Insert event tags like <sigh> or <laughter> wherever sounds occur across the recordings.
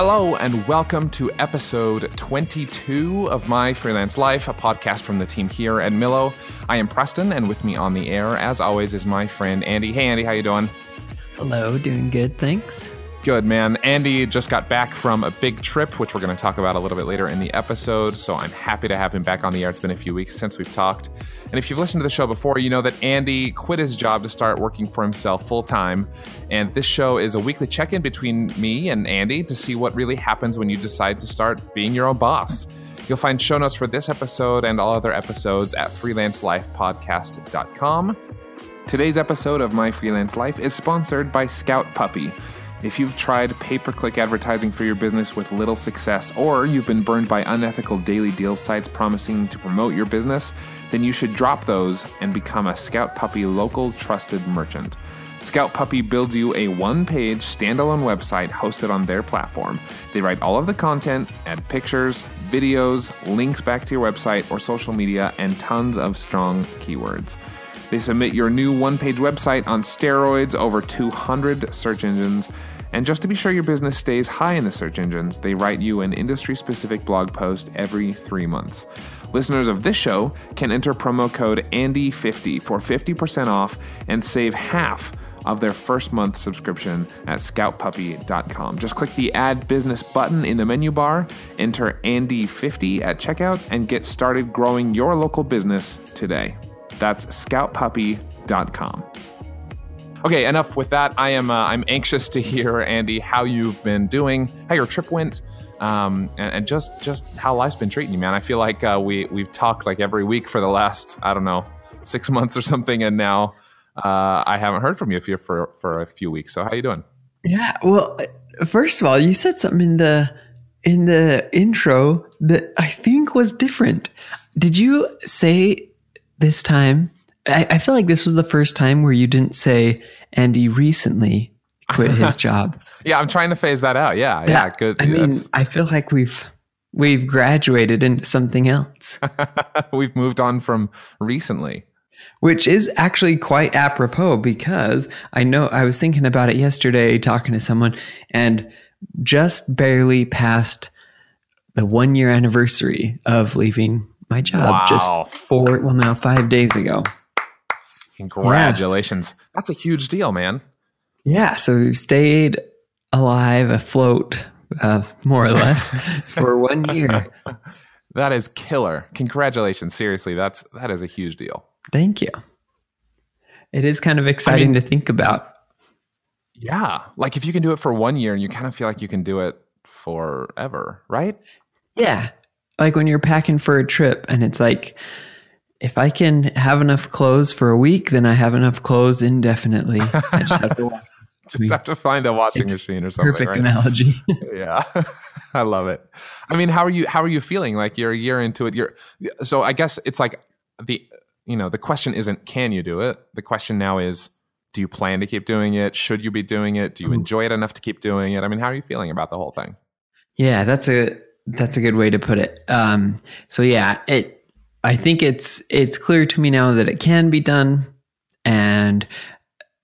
Hello, and welcome to episode 22 of My Freelance Life, a podcast from the team here at Millo. I am Preston, and with me on the air, as always, is my friend Andy. Hey, Andy, how you doing? Hello, doing good, thanks. Good, man. Andy just got back from a big trip, which we're going to talk about a little bit later in the episode. So I'm happy to have him back on the air. It's been a few weeks since we've talked. And if you've listened to the show before, you know that Andy quit his job to start working for himself full time. And this show is a weekly check in between me and Andy to see what really happens when you decide to start being your own boss. You'll find show notes for this episode and all other episodes at freelancelifepodcast.com. Today's episode of My Freelance Life is sponsored by Scout Puppy. If you've tried pay per click advertising for your business with little success, or you've been burned by unethical daily deal sites promising to promote your business, then you should drop those and become a Scout Puppy local trusted merchant. Scout Puppy builds you a one page standalone website hosted on their platform. They write all of the content, add pictures, videos, links back to your website or social media, and tons of strong keywords. They submit your new one page website on steroids over 200 search engines. And just to be sure your business stays high in the search engines, they write you an industry specific blog post every three months. Listeners of this show can enter promo code ANDY50 for 50% off and save half of their first month subscription at scoutpuppy.com. Just click the Add Business button in the menu bar, enter Andy50 at checkout, and get started growing your local business today. That's scoutpuppy.com. Okay, enough with that. I am uh, I'm anxious to hear Andy how you've been doing, how your trip went, um, and, and, just just how life's been treating you, man. I feel like uh, we we've talked like every week for the last I don't know six <laughs> months or something, and now uh, I haven't heard from you for for a few weeks. So how you doing? Yeah, well, first of all, you said something in the in the intro that I think was different. Did you say this time, I, I feel like this was the first time where you didn't say Andy recently quit his <laughs> job. yeah, I'm trying to phase that out. Yeah, yeah, yeah good. I mean, I feel like we've we've graduated into something else. <laughs> we've moved on from recently. Which is actually quite apropos because I know I was thinking about it yesterday talking to someone and just barely past the one year anniversary of leaving my job wow. just four, well, now five days ago. Congratulations. Yeah. That's a huge deal, man. Yeah. So we stayed alive, afloat, uh, more or less, <laughs> for one year. That is killer. Congratulations. Seriously, that's that is a huge deal. Thank you. It is kind of exciting I mean, to think about. Yeah. Like if you can do it for one year, and you kind of feel like you can do it forever, right? Yeah like when you're packing for a trip and it's like if I can have enough clothes for a week, then I have enough clothes indefinitely. I just have to <laughs> just have to find a washing it's machine or something. Perfect right? analogy. <laughs> yeah, <laughs> I love it. I mean, how are you? How are you feeling? Like you're a year into it. You're so. I guess it's like the you know the question isn't can you do it. The question now is do you plan to keep doing it? Should you be doing it? Do you enjoy it enough to keep doing it? I mean, how are you feeling about the whole thing? Yeah, that's a that's a good way to put it. Um, so yeah, it. I think it's it's clear to me now that it can be done, and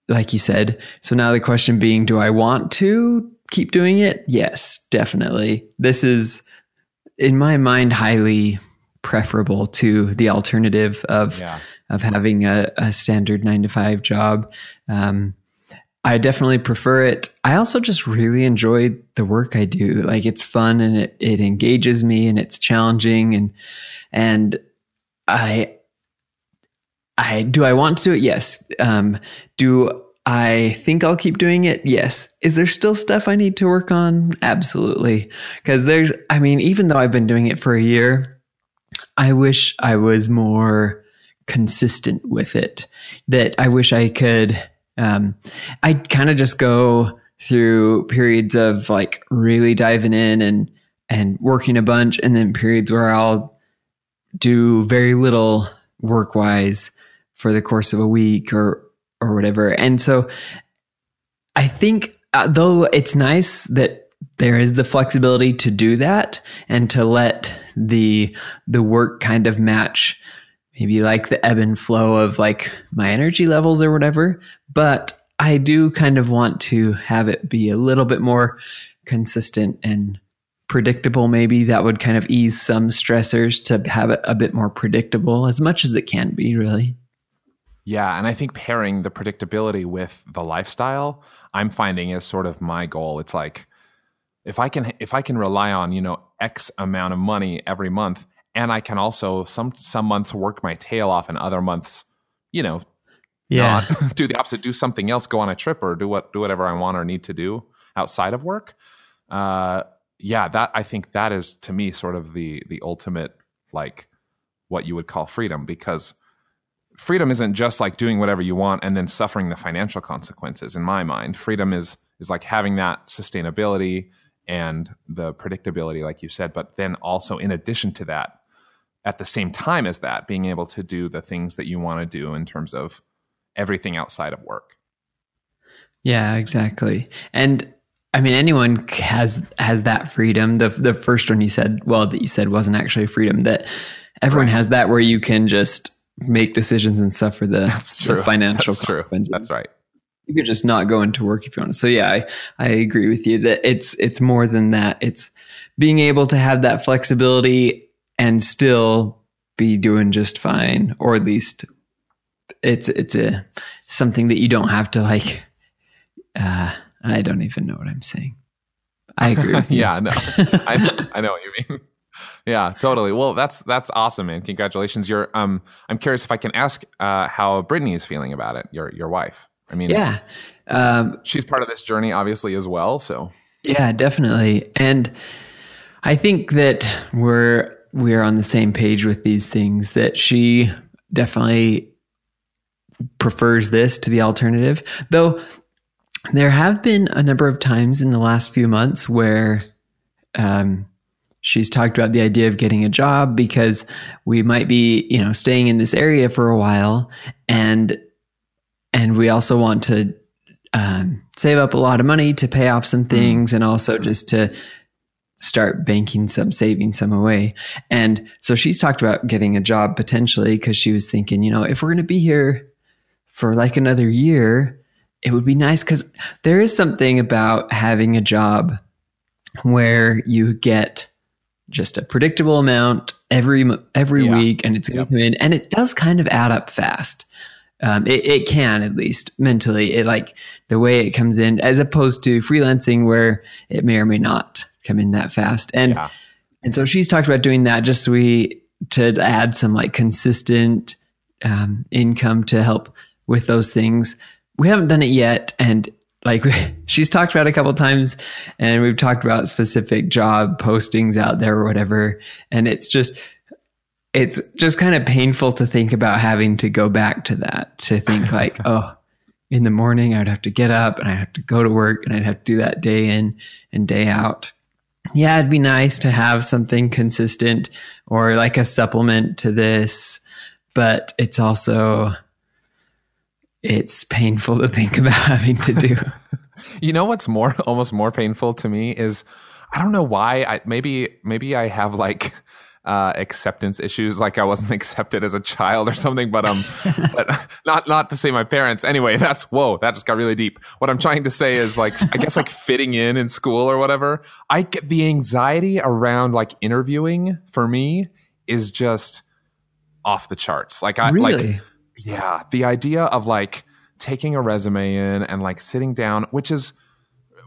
like you said, so now the question being, do I want to keep doing it? Yes, definitely. This is in my mind highly preferable to the alternative of yeah. of having a, a, standard nine to five job. Um, I definitely prefer it. I also just really enjoy the work I do. Like it's fun and it, it engages me and it's challenging and and I I do I want to do it? Yes. Um, do I think I'll keep doing it? Yes. Is there still stuff I need to work on? Absolutely. Because there's I mean, even though I've been doing it for a year, I wish I was more consistent with it. That I wish I could um, I kind of just go through periods of like really diving in and and working a bunch, and then periods where I'll do very little work wise for the course of a week or or whatever. And so I think uh, though it's nice that there is the flexibility to do that and to let the the work kind of match maybe like the ebb and flow of like my energy levels or whatever. But I do kind of want to have it be a little bit more consistent and predictable maybe that would kind of ease some stressors to have it a bit more predictable as much as it can be really yeah and i think pairing the predictability with the lifestyle i'm finding is sort of my goal it's like if i can if i can rely on you know x amount of money every month and i can also some some months work my tail off and other months you know yeah not <laughs> do the opposite do something else go on a trip or do what do whatever i want or need to do outside of work uh yeah, that I think that is to me sort of the the ultimate like what you would call freedom because freedom isn't just like doing whatever you want and then suffering the financial consequences in my mind. Freedom is is like having that sustainability and the predictability like you said, but then also in addition to that at the same time as that being able to do the things that you want to do in terms of everything outside of work. Yeah, exactly. And I mean, anyone has has that freedom. The the first one you said, well, that you said wasn't actually freedom. That everyone right. has that where you can just make decisions and suffer the, the financial That's consequences. True. That's right. You could just not go into work if you want. So yeah, I, I agree with you that it's it's more than that. It's being able to have that flexibility and still be doing just fine, or at least it's it's a something that you don't have to like. Uh, I don't even know what I'm saying. I agree. <laughs> yeah, no, I, <laughs> I know what you mean. <laughs> Yeah, totally. Well, that's that's awesome, man. Congratulations. You're um I'm curious if I can ask uh how Brittany is feeling about it, your your wife. I mean Yeah. Um she's part of this journey obviously as well, so Yeah, definitely. And I think that we're we're on the same page with these things that she definitely prefers this to the alternative. Though there have been a number of times in the last few months where um, she's talked about the idea of getting a job because we might be, you know, staying in this area for a while, and and we also want to um, save up a lot of money to pay off some things, and also just to start banking some, saving some away. And so she's talked about getting a job potentially because she was thinking, you know, if we're going to be here for like another year it would be nice because there is something about having a job where you get just a predictable amount every every yeah. week, and it's going to come in, and it does kind of add up fast. Um, it, it can at least mentally, it like the way it comes in, as opposed to freelancing where it may or may not come in that fast. And yeah. and so she's talked about doing that just so we to add some like consistent um, income to help with those things we haven't done it yet. And like <laughs> she's talked about a couple times and we've talked about specific job postings out there or whatever. And it's just, it's just kind of painful to think about having to go back to that, to think <laughs> like, oh, in the morning I'd have to get up and I'd have to go to work and I'd have to do that day in and day out. Yeah, it'd be nice to have something consistent or like a supplement to this, but it's also, it's painful to think <laughs> about having to do. <laughs> you know what's more almost more painful to me is I don't know why I maybe maybe I have like uh, acceptance issues, like I wasn't <laughs> accepted as a child or something. But um, but <laughs> not not to say my parents. Anyway, that's whoa, that just got really deep. What I'm trying to say is like I guess like fitting in in school or whatever. I get the anxiety around like interviewing for me is just off the charts. Like I really? like yeah, the idea of like taking a resume in and like sitting down, which is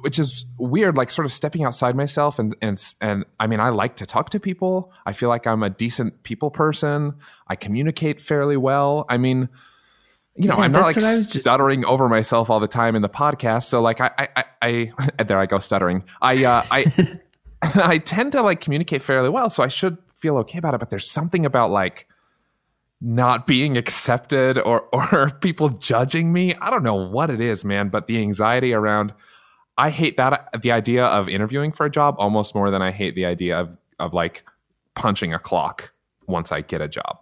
which is weird, like sort of stepping outside myself and and and I mean, I like to talk to people. I feel like I'm a decent people person. I communicate fairly well. I mean, you know, yeah, I'm not like just... stuttering over myself all the time in the podcast. So like I I, I, I <laughs> there I go stuttering. I uh, I <laughs> I tend to like communicate fairly well, so I should feel okay about it. But there's something about like not being accepted or <laughs> or people judging me. I don't know what it is, man, but the anxiety around I hate that the idea of interviewing for a job almost more than I hate the idea of of like punching a clock once I get a job.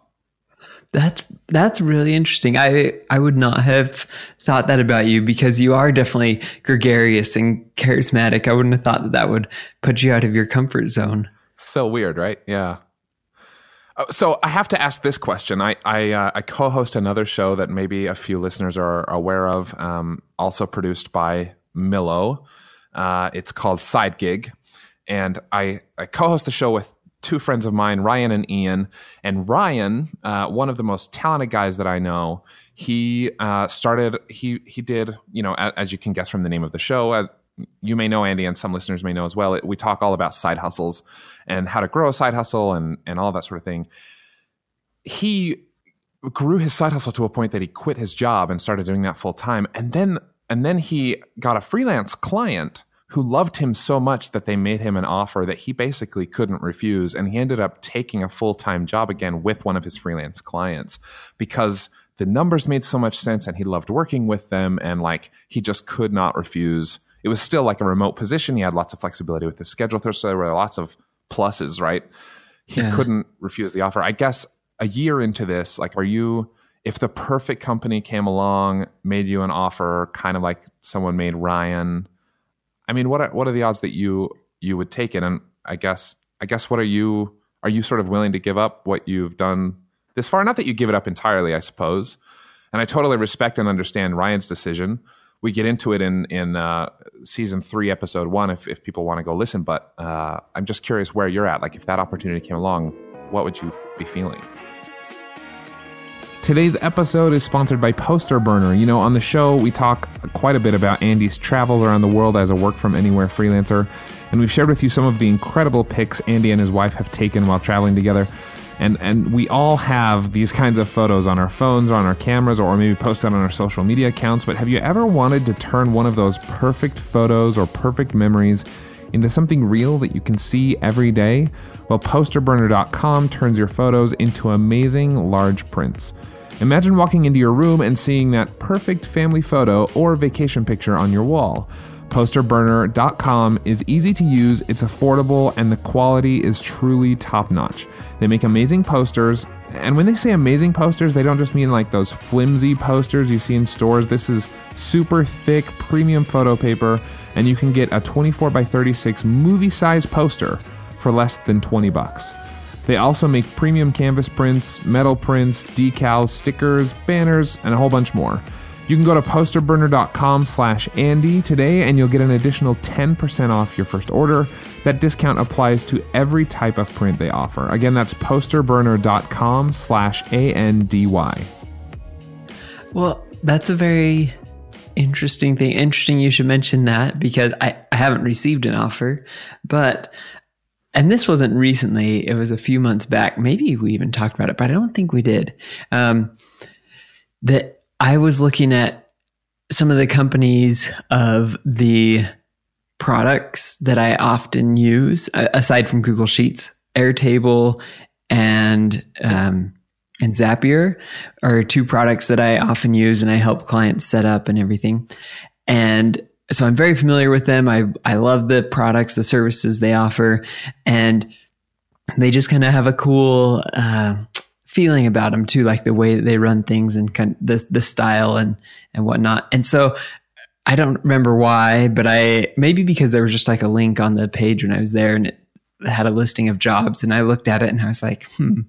That's that's really interesting. I I would not have thought that about you because you are definitely gregarious and charismatic. I wouldn't have thought that that would put you out of your comfort zone. So weird, right? Yeah. Uh, so I have to ask this question. I I, uh, I, co-host another show that maybe a few listeners are aware of, um, also produced by Millo. Uh, it's called Side Gig, and I, I co-host the show with two friends of mine, Ryan and Ian. And Ryan, uh, one of the most talented guys that I know, he uh, started. He he did. You know, as, as, you can guess from the name of the show, as you may know, Andy, and some listeners may know as well. It, we talk all about side hustles and how to grow a side hustle and and all that sort of thing. He grew his side hustle to a point that he quit his job and started doing that full time, and then and then he got a freelance client who loved him so much that they made him an offer that he basically couldn't refuse. And he ended up taking a full time job again with one of his freelance clients because the numbers made so much sense and he loved working with them. And like he just could not refuse. It was still like a remote position. He had lots of flexibility with his schedule. So there were lots of pluses, right? He yeah. couldn't refuse the offer. I guess a year into this, like, are you, if the perfect company came along, made you an offer, kind of like someone made Ryan, I mean, what are, what are the odds that you you would take it? And I guess I guess what are you are you sort of willing to give up what you've done this far? Not that you give it up entirely, I suppose. And I totally respect and understand Ryan's decision. We get into it in in uh, season three, episode one, if if people want to go listen. But uh, I'm just curious where you're at. Like, if that opportunity came along, what would you f- be feeling? Today's episode is sponsored by Poster Burner. You know, on the show, we talk quite a bit about Andy's travels around the world as a work from anywhere freelancer, and we've shared with you some of the incredible pics Andy and his wife have taken while traveling together. And, and we all have these kinds of photos on our phones or on our cameras or maybe posted on our social media accounts. But have you ever wanted to turn one of those perfect photos or perfect memories into something real that you can see every day? Well, posterburner.com turns your photos into amazing large prints. Imagine walking into your room and seeing that perfect family photo or vacation picture on your wall. Posterburner.com is easy to use, it's affordable, and the quality is truly top notch. They make amazing posters, and when they say amazing posters, they don't just mean like those flimsy posters you see in stores. This is super thick, premium photo paper, and you can get a 24 by 36 movie size poster for less than 20 bucks. They also make premium canvas prints, metal prints, decals, stickers, banners, and a whole bunch more. You can go to posterburner.com slash Andy today and you'll get an additional 10% off your first order. That discount applies to every type of print they offer. Again, that's posterburner.com slash A-N-D-Y. Well, that's a very interesting thing. Interesting you should mention that because I, I haven't received an offer, but and this wasn't recently, it was a few months back. Maybe we even talked about it, but I don't think we did. Um, that I was looking at some of the companies of the products that I often use, aside from Google Sheets, Airtable and um, and Zapier are two products that I often use and I help clients set up and everything. And so I'm very familiar with them. I, I love the products, the services they offer, and they just kind of have a cool uh, feeling about them too, like the way that they run things and kind of the the style and and whatnot. And so I don't remember why, but I maybe because there was just like a link on the page when I was there, and it had a listing of jobs, and I looked at it and I was like, hmm,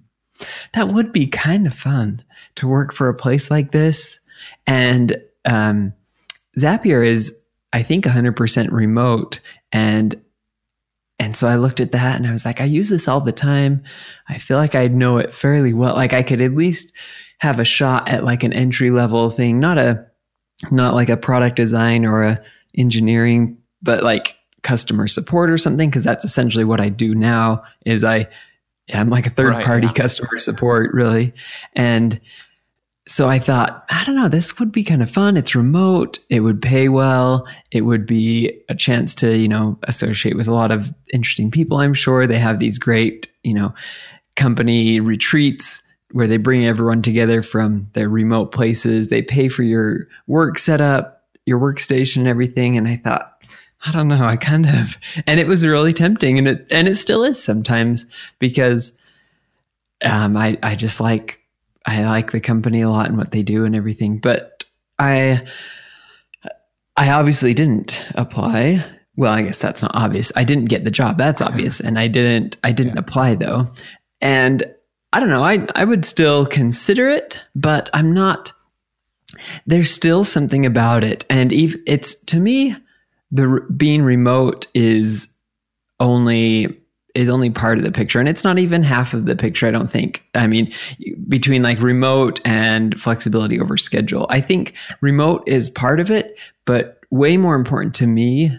that would be kind of fun to work for a place like this. And um, Zapier is I think 100% remote. And and so I looked at that and I was like, I use this all the time. I feel like I know it fairly well. Like I could at least have a shot at like an entry level thing, not a, not like a product design or a engineering, but like customer support or something. Cause that's essentially what I do now is I, I'm like a third right, party yeah. customer support really. And, so I thought, I don't know, this would be kind of fun. It's remote. It would pay well. It would be a chance to, you know, associate with a lot of interesting people. I'm sure they have these great, you know, company retreats where they bring everyone together from their remote places. They pay for your work setup, your workstation and everything. And I thought, I don't know, I kind of, and it was really tempting and it, and it still is sometimes because, um, I, I just like, I like the company a lot and what they do and everything, but I I obviously didn't apply. Well, I guess that's not obvious. I didn't get the job. That's <laughs> obvious. And I didn't I didn't yeah. apply though. And I don't know, I I would still consider it, but I'm not there's still something about it. And if it's to me the being remote is only is only part of the picture. And it's not even half of the picture i don't think. I mean between like remote and flexibility over schedule. I think remote is part of it but way more important to me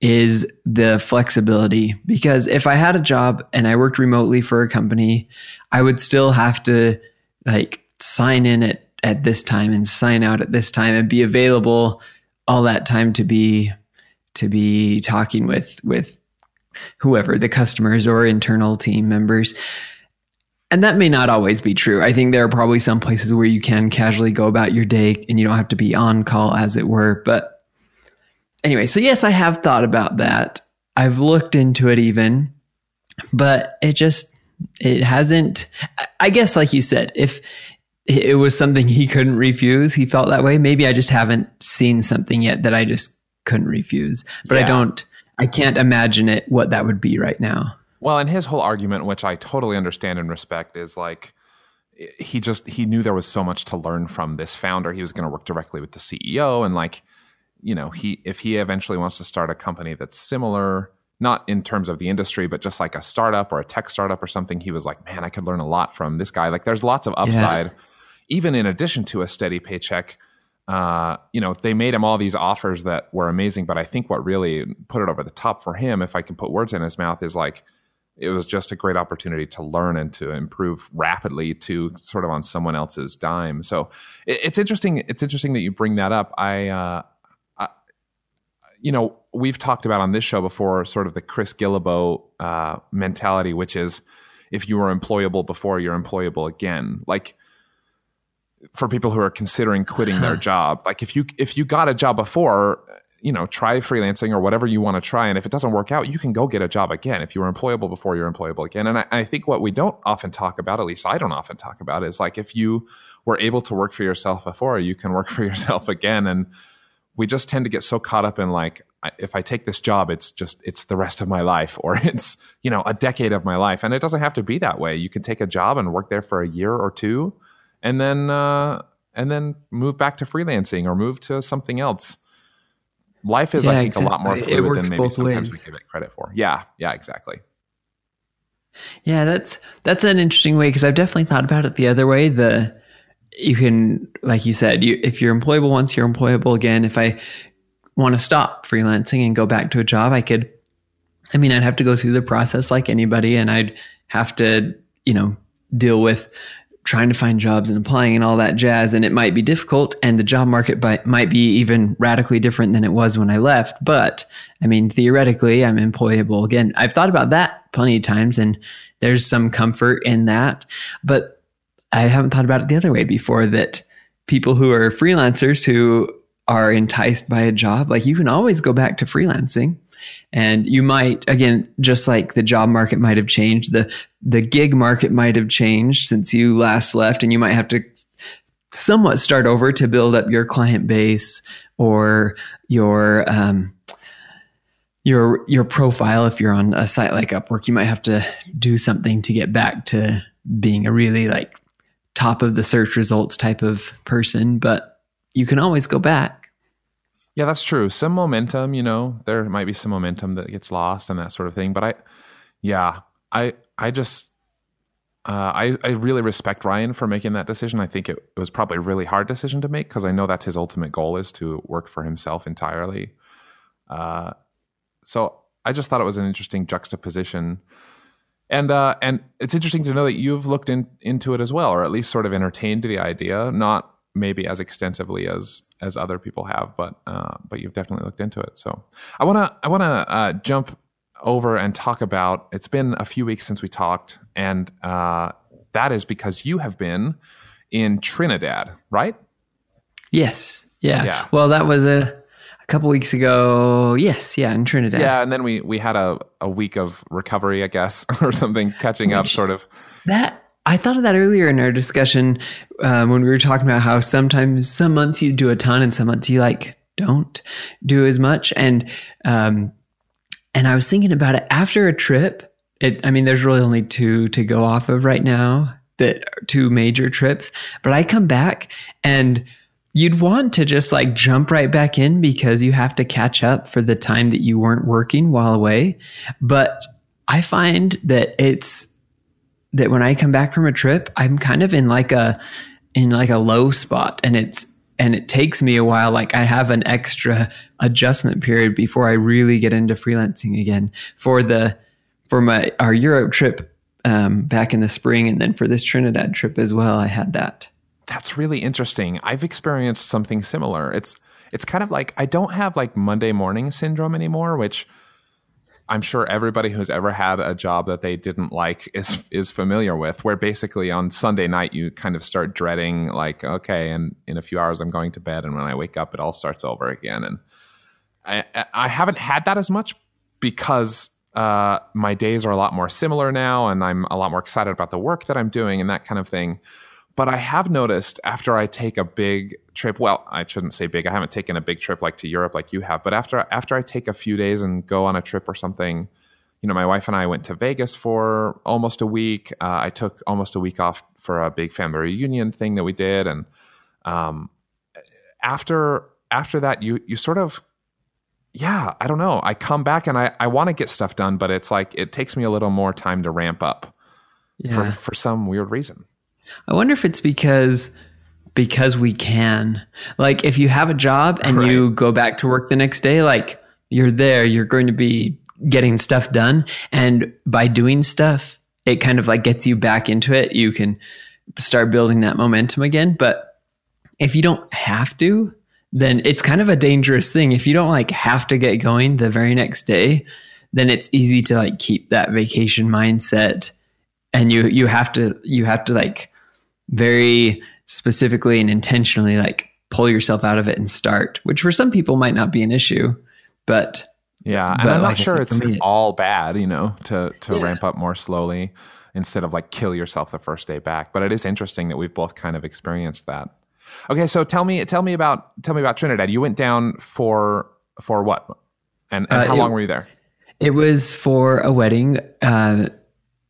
is the flexibility. Because if i had a job and i worked remotely for a company i would still have to like sign in at at this time and sign out at this time and be available all that time to be to be talking with with whoever the customers or internal team members and that may not always be true i think there are probably some places where you can casually go about your day and you don't have to be on call as it were but anyway so yes i have thought about that i've looked into it even but it just it hasn't i guess like you said if it was something he couldn't refuse. He felt that way. Maybe I just haven't seen something yet that I just couldn't refuse. But yeah. I don't, I can't imagine it, what that would be right now. Well, and his whole argument, which I totally understand and respect, is like, he just he knew there was so much to learn from this founder he was going to work directly with the ceo and like you know he if he eventually wants to start a company that's similar not in terms of the industry, but just like a startup or a tech startup or something, he was like, man, I could learn a lot from this guy. Like there's lots of upside. Yeah even in addition to a steady paycheck, uh, you know, they made him all these offers that were amazing. But I think what really put it over the top for him, if I can put words in his mouth, is like it was just a great opportunity to learn and to improve rapidly to sort of on someone else's dime. So it, it's interesting. It's interesting that you bring that up. I, uh, I, you know, we've talked about on this show before, sort of the Chris Guillebeau uh, mentality, which is if you were employable before, you're employable again. Like for people who are considering quitting their job. Like if you if you got a job before, you know, try freelancing or whatever you want to try, and if it doesn't work out, you can go get a job again. If you were employable before, you're employable again. And I, I think what we don't often talk about, at least I don't often talk about, is like if you were able to work for yourself before, you can work <laughs> for yourself again. And we just tend to get so caught up in like if I take this job, it's just it's the rest of my life, <laughs> or it's you know a decade of my life, and it doesn't have to be that way. You can take a job and work there for a year or two and then uh, and then move back to freelancing or move to something else. Life is, yeah, I think, exactly. a lot more fluid than maybe sometimes ways. we give it credit for. Yeah, yeah, exactly. Yeah, that's that's an interesting way because I've definitely thought about it the other way. The you can, like you said, you if you're employable once, you're employable again. If I want to stop freelancing and go back to a job, I could. I mean, I'd have to go through the process like anybody, and I'd have to, you know, deal with trying to find jobs and applying and all that jazz. And it might be difficult, and the job market by, might be even radically different than it was when I left. But I mean, theoretically, I'm employable again. I've thought about that plenty of times, and there's some comfort in that. But I haven't thought about it the other way before that people who are freelancers who are enticed by a job, like you can always go back to freelancing and you might, again, just like the job market might have changed, the, the gig market might have changed since you last left, and you might have to somewhat start over to build up your client base or your, um, your your profile if you're on a site like Upwork. You might have to do something to get back to being a really like top of the search results type of person but you can always go back yeah, that's true. Some momentum, you know, there might be some momentum that gets lost and that sort of thing. But I, yeah, I, I just, uh, I, I really respect Ryan for making that decision. I think it, it was probably a really hard decision to make because I know that's his ultimate goal is to work for himself entirely. Uh, so I just thought it was an interesting juxtaposition. And uh, and it's interesting to know that you've looked in, into it as well, or at least sort of entertained the idea, not maybe as extensively as as other people have, but uh, but you've definitely looked into it. So I want to I want to uh, jump over and talk about. It's been a few weeks since we talked, and uh, that is because you have been in Trinidad, right? Yes. Yeah. yeah. Well, that was a a couple weeks ago. Yes. Yeah, in Trinidad. Yeah, and then we we had a a week of recovery, I guess, <laughs> or something, catching up, sort of. That I thought of that earlier in our discussion um, when we were talking about how sometimes some months you do a ton and some months you like don't do as much. And um, and I was thinking about it after a trip. It, I mean, there's really only two to go off of right now that two major trips. But I come back and you'd want to just like jump right back in because you have to catch up for the time that you weren't working while away. But I find that it's that when I come back from a trip, I'm kind of in like a in like a low spot and it's and it takes me a while like I have an extra adjustment period before I really get into freelancing again for the for my our Europe trip um, back in the spring and then for this Trinidad trip as well I had that. That's really interesting. I've experienced something similar. It's it's kind of like I don't have like Monday morning syndrome anymore, which I'm sure everybody who's ever had a job that they didn't like is <laughs> is familiar with, where basically on Sunday night you kind of start dreading like, okay, and in a few hours I'm going to bed, and when I wake up it all starts over again. And I I haven't had that as much because uh, my days are a lot more similar now, and I'm a lot more excited about the work that I'm doing and that kind of thing. But I have noticed after I take a big trip, well, I shouldn't say big. I haven't taken a big trip like to Europe like you have, but after after I take a few days and go on a trip or something, you know, my wife and I went to Vegas for almost a week. Uh, I took almost a week off for a big family reunion thing that we did, and um, after after that, you you sort of yeah, I don't know. I come back and I, I want to get stuff done, but it's like it takes me a little more time to ramp up yeah. for, for some weird reason. I wonder if it's because because we can. Like if you have a job and right. you go back to work the next day, like you're there, you're going to be getting stuff done and by doing stuff, it kind of like gets you back into it. You can start building that momentum again, but if you don't have to, then it's kind of a dangerous thing. If you don't like have to get going the very next day, then it's easy to like keep that vacation mindset and you you have to you have to like very specifically and intentionally like pull yourself out of it and start, which for some people might not be an issue, but yeah, and but I'm not like sure it's me, all bad, you know, to to yeah. ramp up more slowly instead of like kill yourself the first day back. But it is interesting that we've both kind of experienced that. Okay, so tell me tell me about tell me about Trinidad. You went down for for what? And, and uh, how it, long were you there? It was for a wedding. Uh,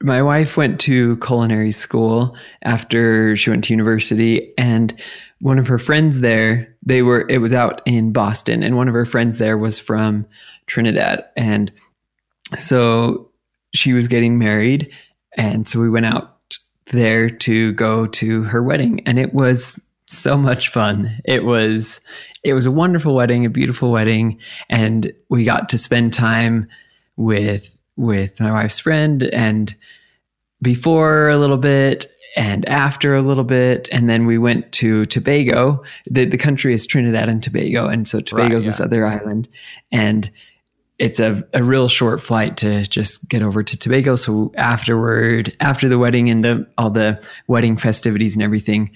my wife went to culinary school after she went to university and one of her friends there they were it was out in boston and one of her friends there was from trinidad. And so she was getting married and so we went out there to go to her wedding and it was so much fun. It was it was a wonderful wedding a beautiful wedding and we got to spend time with with my wife's friend and before a little bit and after a little bit. And then we went to Tobago. The, the country is Trinidad and Tobago. And so Tobago is right, yeah. this other island. And it's a, a real short flight to just get over to Tobago. So afterward, after the wedding and the, all the wedding festivities and everything,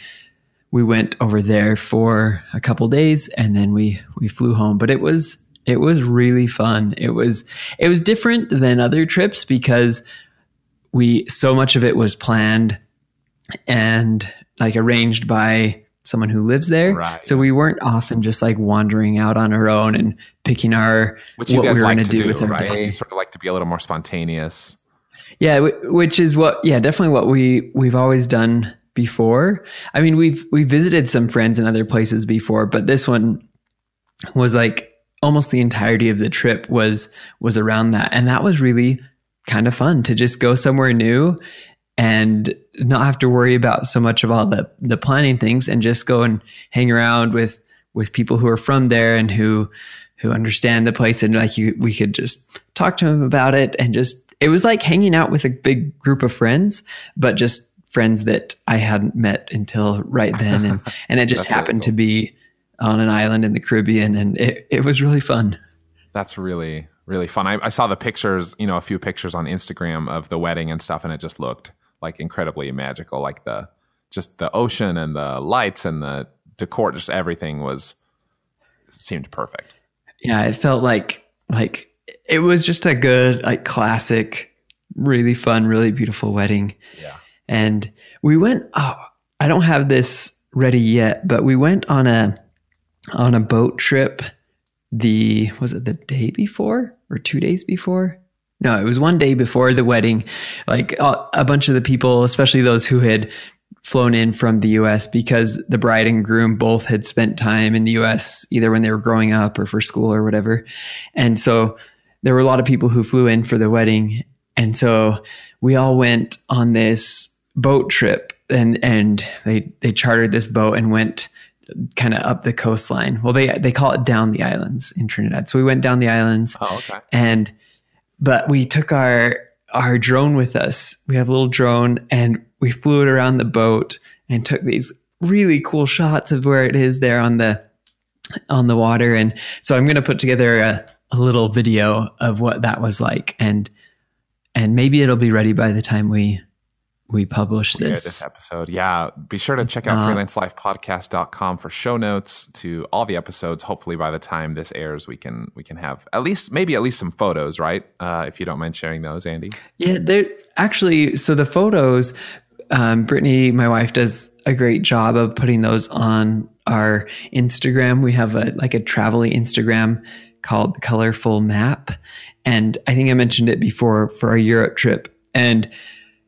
we went over there for a couple days and then we, we flew home. But it was, it was really fun. It was it was different than other trips because we so much of it was planned and like arranged by someone who lives there. Right. So we weren't often just like wandering out on our own and picking our which what we were like going to do, do with our right? day. You sort of like to be a little more spontaneous. Yeah, which is what yeah, definitely what we we've always done before. I mean, we've we visited some friends in other places before, but this one was like almost the entirety of the trip was was around that. And that was really kind of fun to just go somewhere new and not have to worry about so much of all the the planning things and just go and hang around with with people who are from there and who who understand the place. And like you we could just talk to them about it and just it was like hanging out with a big group of friends but just friends that I hadn't met until right then. And <laughs> and it just happened really cool. to be on an island in the Caribbean and it, it was really fun. That's really really fun. I, I, saw the pictures, you know, a few pictures on Instagram of the wedding and stuff, and it just looked like incredibly magical. Like the just the ocean and the lights and the decor, just everything was seemed perfect. Yeah, it felt like like it was just a good, like classic, really fun, really beautiful wedding. Yeah, and we went. Oh, I don't have this ready yet, but we went on a on a boat trip the was it the day before or two days before? No, it was one day before the wedding. Like uh, a bunch of the people, especially those who had flown in from the US because the bride and groom both had spent time in the US either when they were growing up or for school or whatever. And so there were a lot of people who flew in for the wedding. And so we all went on this boat trip and and they they chartered this boat and went kind of up the coastline. Well, they they call it down the islands in Trinidad. So we went down the islands. Oh, okay. And but we took our our drone with us. We have a little drone and we flew it around the boat and took these really cool shots of where it is there on the on the water. And so I'm going to put together a, a little video of what that was like and and maybe it'll be ready by the time we we publish this. this episode. Yeah. Be sure to check out Uh, freelancelifepodcast.com for show notes to all the episodes. Hopefully by the time this airs, we can we can have at least maybe at least some photos, right? Uh, if you don't mind sharing those, Andy. Yeah, there actually. So the photos, um, Brittany, my wife, does a great job of putting those on our Instagram. We have a like a travel-y Instagram called the Colorful Map, and I think I mentioned it before for our Europe trip, and.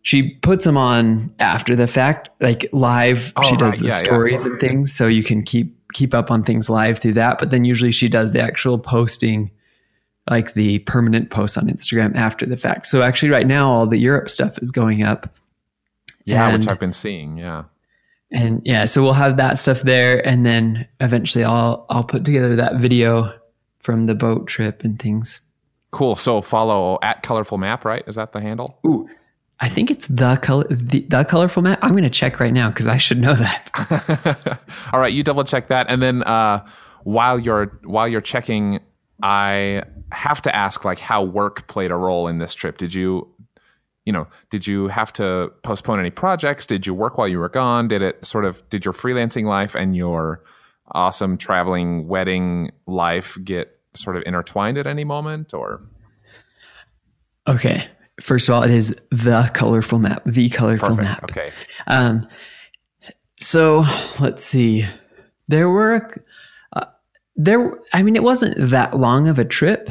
She puts them on after the fact, like live. Oh, she does right. the Yeah, yeah. stories and things, so you can keep keep up on things live through that. But then usually she does the actual posting like the permanent posts on Instagram after the fact. So actually right now all the Europe stuff is going up. Yeah, which I've been seeing. Yeah. And yeah, so we'll have that stuff there and then eventually I'll I'll put together that video from the boat trip and things. Cool. So follow at Colorful Map, right? Is that the handle? Ooh. I think it's the color the, the colorful map. I'm going to check right now cuz I should know that. <laughs> All right, you double check that, and then uh, while you're while you're checking, I have to ask like how work played a role in this trip. Did you, you know, did you have to postpone any projects? Did you work while you were gone? Did it sort of did your freelancing life and your awesome traveling wedding life get sort of intertwined at any moment? Or Okay. First of all, it is the colorful map, the colorful perfect. map. Okay. Um, so let's see. There were, uh, there. I mean, it wasn't that long of a trip.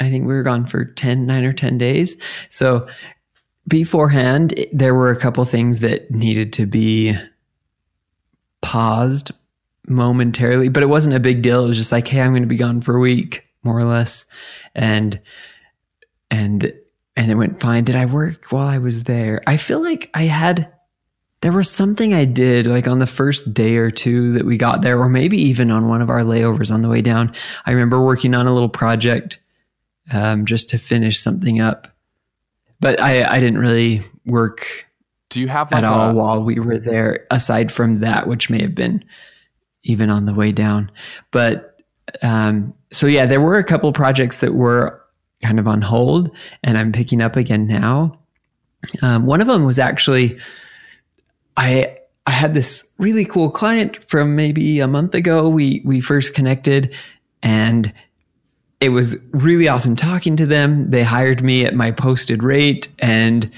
I think we were gone for 10, 9 or ten days. So beforehand, it- there were a couple things that needed to be paused momentarily, but it wasn't a big deal. It was just like, hey, I'm going to be gone for a week, more or less, and and and it went fine. Did I work while I was there? I feel like I had there was something I did like on the first day or two that we got there, or maybe even on one of our layovers on the way down. I remember working on a little project um, just to finish something up, but I, I didn't really work Do you have like at all a, while we were there, aside from that, which may have been even on the way down. But um, so, yeah, there were a couple projects that were kind of on hold, and I'm picking up again now. Um, one of them was actually, I I had this really cool client from maybe a month ago. We we first connected, and it was really awesome talking to them. They hired me at my posted rate, and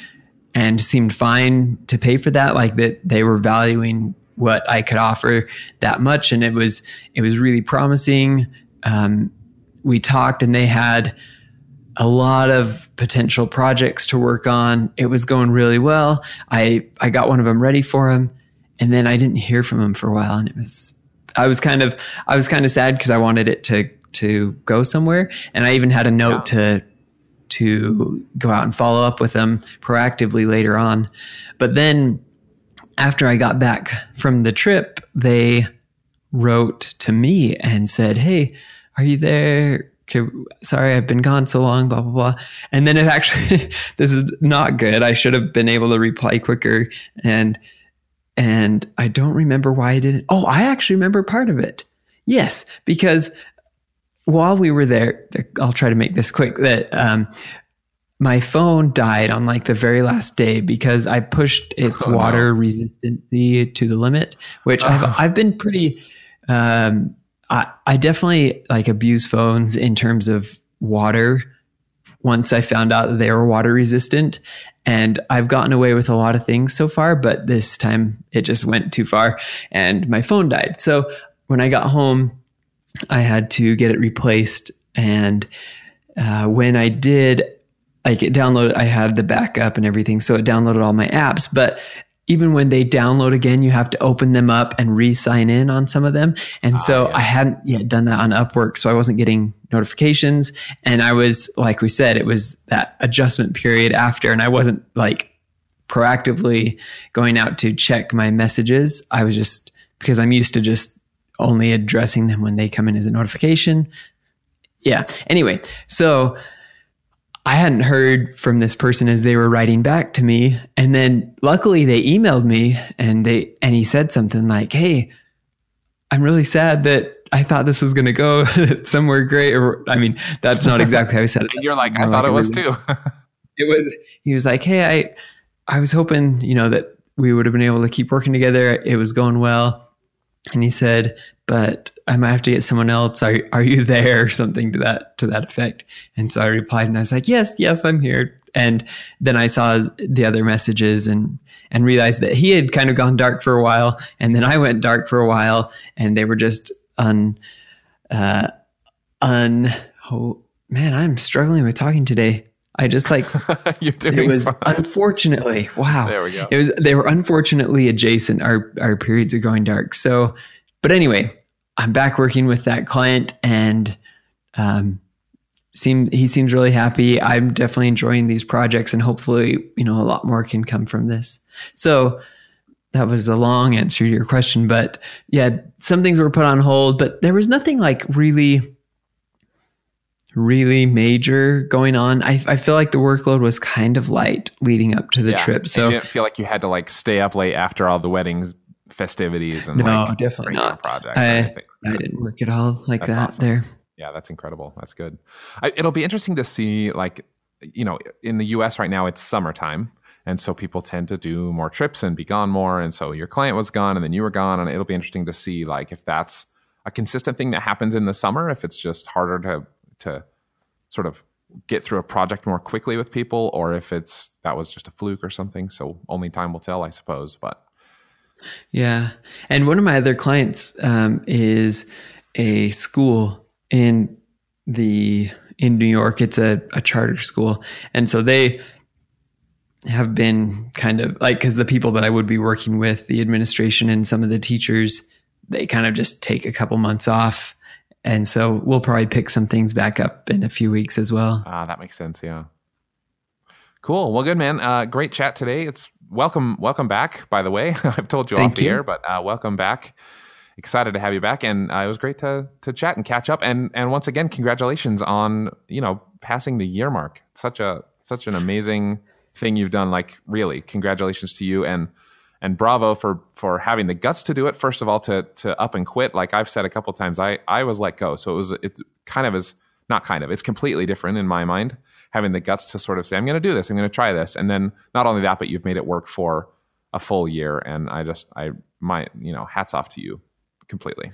and seemed fine to pay for that. Like that they were valuing what I could offer that much, and it was it was really promising. Um, we talked, and they had a lot of potential projects to work on. It was going really well. I I got one of them ready for him, and then I didn't hear from him for a while, and it was I was kind of I was kind of sad because I wanted it to to go somewhere, and I even had a note to to go out and follow up with them proactively later on. But then after I got back from the trip, they wrote to me and said, Hey, are you there? Could- Sorry, I've been gone so long, blah, blah, blah. And then it actually, <laughs> this is not good. I should have been able to reply quicker. And, and I don't remember why I didn't. Oh, I actually remember part of it. Yes, because while we were there, I'll try to make this quick. That um, my phone died on like the very last day because I pushed its <laughs> Oh, no. water resistancy to the limit, which I've Oh. <laughs> I've been pretty. Um, I I definitely like abuse phones in terms of water. Once I found out that they were water resistant, and I've gotten away with a lot of things so far, but this time it just went too far, and my phone died. So when I got home, I had to get it replaced. And uh, when I did, like it downloaded, I had the backup and everything. So it downloaded all my apps. But even when they download again, you have to open them up and re-sign in on some of them. And ah, so yeah. I hadn't yet done that on Upwork, so I wasn't getting notifications. And I was, like we said, it was that adjustment period after, and I wasn't like proactively going out to check my messages. I was just because I'm used to just only addressing them when they come in as a notification. Yeah. Anyway, so I hadn't heard from this person as they were writing back to me. And then luckily they emailed me and they, and he said something like, Hey, I'm really sad that I thought this was going to go <laughs> somewhere great. Or, I mean, that's not exactly how he said it. <laughs> You're like, I thought like it was really, too. <laughs> it was, he was like, Hey, I, I was hoping, you know, that we would have been able to keep working together. It was going well. And he said, but I might have to get someone else. Are are you there? Or something to that to that effect. And so I replied and I was like, Yes, yes, I'm here. And then I saw the other messages and and realized that he had kind of gone dark for a while, and then I went dark for a while, and they were just un uh un oh man, I'm struggling with talking today. I just like <laughs> You're doing it was fine. unfortunately wow. There we go. It was they were unfortunately adjacent our our periods of going dark. So but anyway, I'm back working with that client and um, seem he seems really happy. I'm definitely enjoying these projects and hopefully, you know, a lot more can come from this. So that was a long answer to your question, but yeah, some things were put on hold, but there was nothing like really really major going on. I, I feel like the workload was kind of light leading up to the yeah, trip. So you didn't feel like you had to like stay up late after all the weddings festivities and no, like definitely not project. I, I didn't work at all like that's that awesome. there. Yeah, that's incredible. That's good. I, it'll be interesting to see, like, you know, in the U.S. right now, it's summertime, and so people tend to do more trips and be gone more. And so your client was gone, and then you were gone, and it'll be interesting to see, like, if that's a consistent thing that happens in the summer, if it's just harder to to sort of get through a project more quickly with people, or if it's that was just a fluke or something. So only time will tell, I suppose. But yeah. And one of my other clients um, is a school in the in New York. It's a, a charter school. And so they have been kind of like because the people that I would be working with, the administration and some of the teachers, they kind of just take a couple months off. And so we'll probably pick some things back up in a few weeks as well. Ah, that makes sense. Yeah. Cool. Well, good man. Uh, great chat today. It's welcome, welcome back. By the way, <laughs> I've told you Thank off the you. air, but uh, welcome back. Excited to have you back, and uh, it was great to to chat and catch up. And and once again, congratulations on you know passing the year mark. Such a such an amazing thing you've done. Like really, congratulations to you and and bravo for for having the guts to do it. First of all, to to up and quit. Like I've said a couple times, I I was let go, so it was it kind of is not kind of it's completely different in my mind having the guts to sort of say, I'm going to do this, I'm going to try this. And then not only that, but you've made it work for a full year. And I just, I, my, you know, hats off to you completely.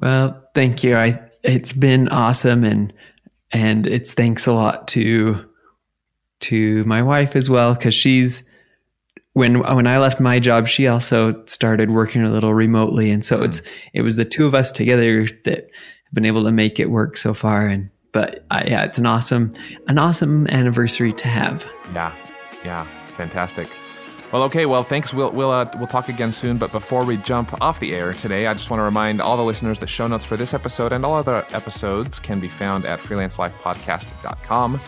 Well, thank you. I, it's been awesome. And, and it's thanks a lot to, to my wife as well. Cause she's, when when I left my job, she also started working a little remotely, and so mm. it's it was the two of us together that have been able to make it work so far. And but uh, yeah, it's an awesome, an awesome anniversary to have. Yeah, yeah, fantastic. Well, okay. Well, thanks. We'll we'll uh, we'll talk again soon. But before we jump off the air today, I just want to remind all the listeners that show notes for this episode and all other episodes can be found at freelancelifepodcast.com.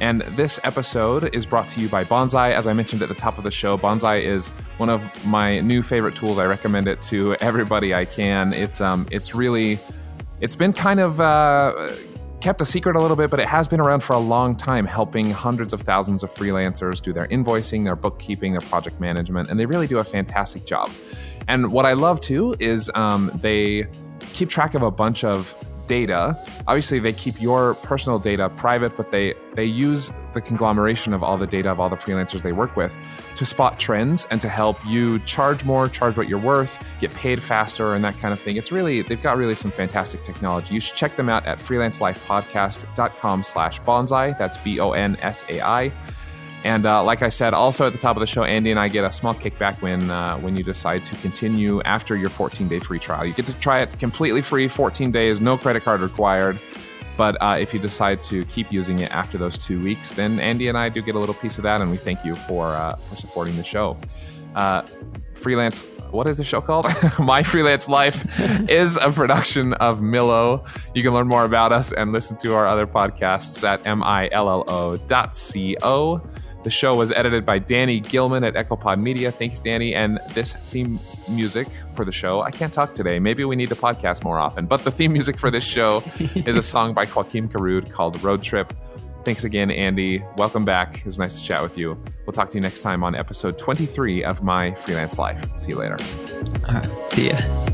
And this episode is brought to you by Bonsai. As I mentioned at the top of the show, Bonsai is one of my new favorite tools. I recommend it to <laughs> everybody I can. It's um it's really it's been kind of uh, kept a secret a little bit, but it has been around for a long time, helping hundreds of thousands of freelancers do their invoicing, their bookkeeping, their project management, and they really do a fantastic job. And what I love too is um, they keep track of a bunch of data. Obviously, they keep your personal data private, but they they use the conglomeration of all the data of all the freelancers they work with to spot trends and to help you charge more, charge what you're worth, get paid faster, and that kind of thing. It's really they've got really some fantastic technology. You should check them out at freelancelifepodcast.com/bonsai. That's B O N S A I. And uh, like I said, also at the top of the show, Andy and I get a small kickback when uh, when you decide to continue after your 14 day free trial. You get to try it completely free, 14 days, no credit card required. But uh, if you decide to keep using it after those two weeks, then Andy and I do get a little piece of that, and we thank you for uh, for supporting the show. Uh, freelance what is the show called? <laughs> My Freelance Life <laughs> is a production of Millo. You can learn more about us and listen to our other podcasts at millo.co. The show was edited by Danny Gilman at Ecopod Media. Thanks, Danny. And this theme music for the show, I can't talk today. Maybe we need to podcast more often. But the theme music for this show <laughs> is a song by Joakim Karud called Road Trip. Thanks again, Andy. Welcome back. It was nice to chat with you. We'll talk to you next time on episode 23 of My Freelance Life. See you later. All right. See ya.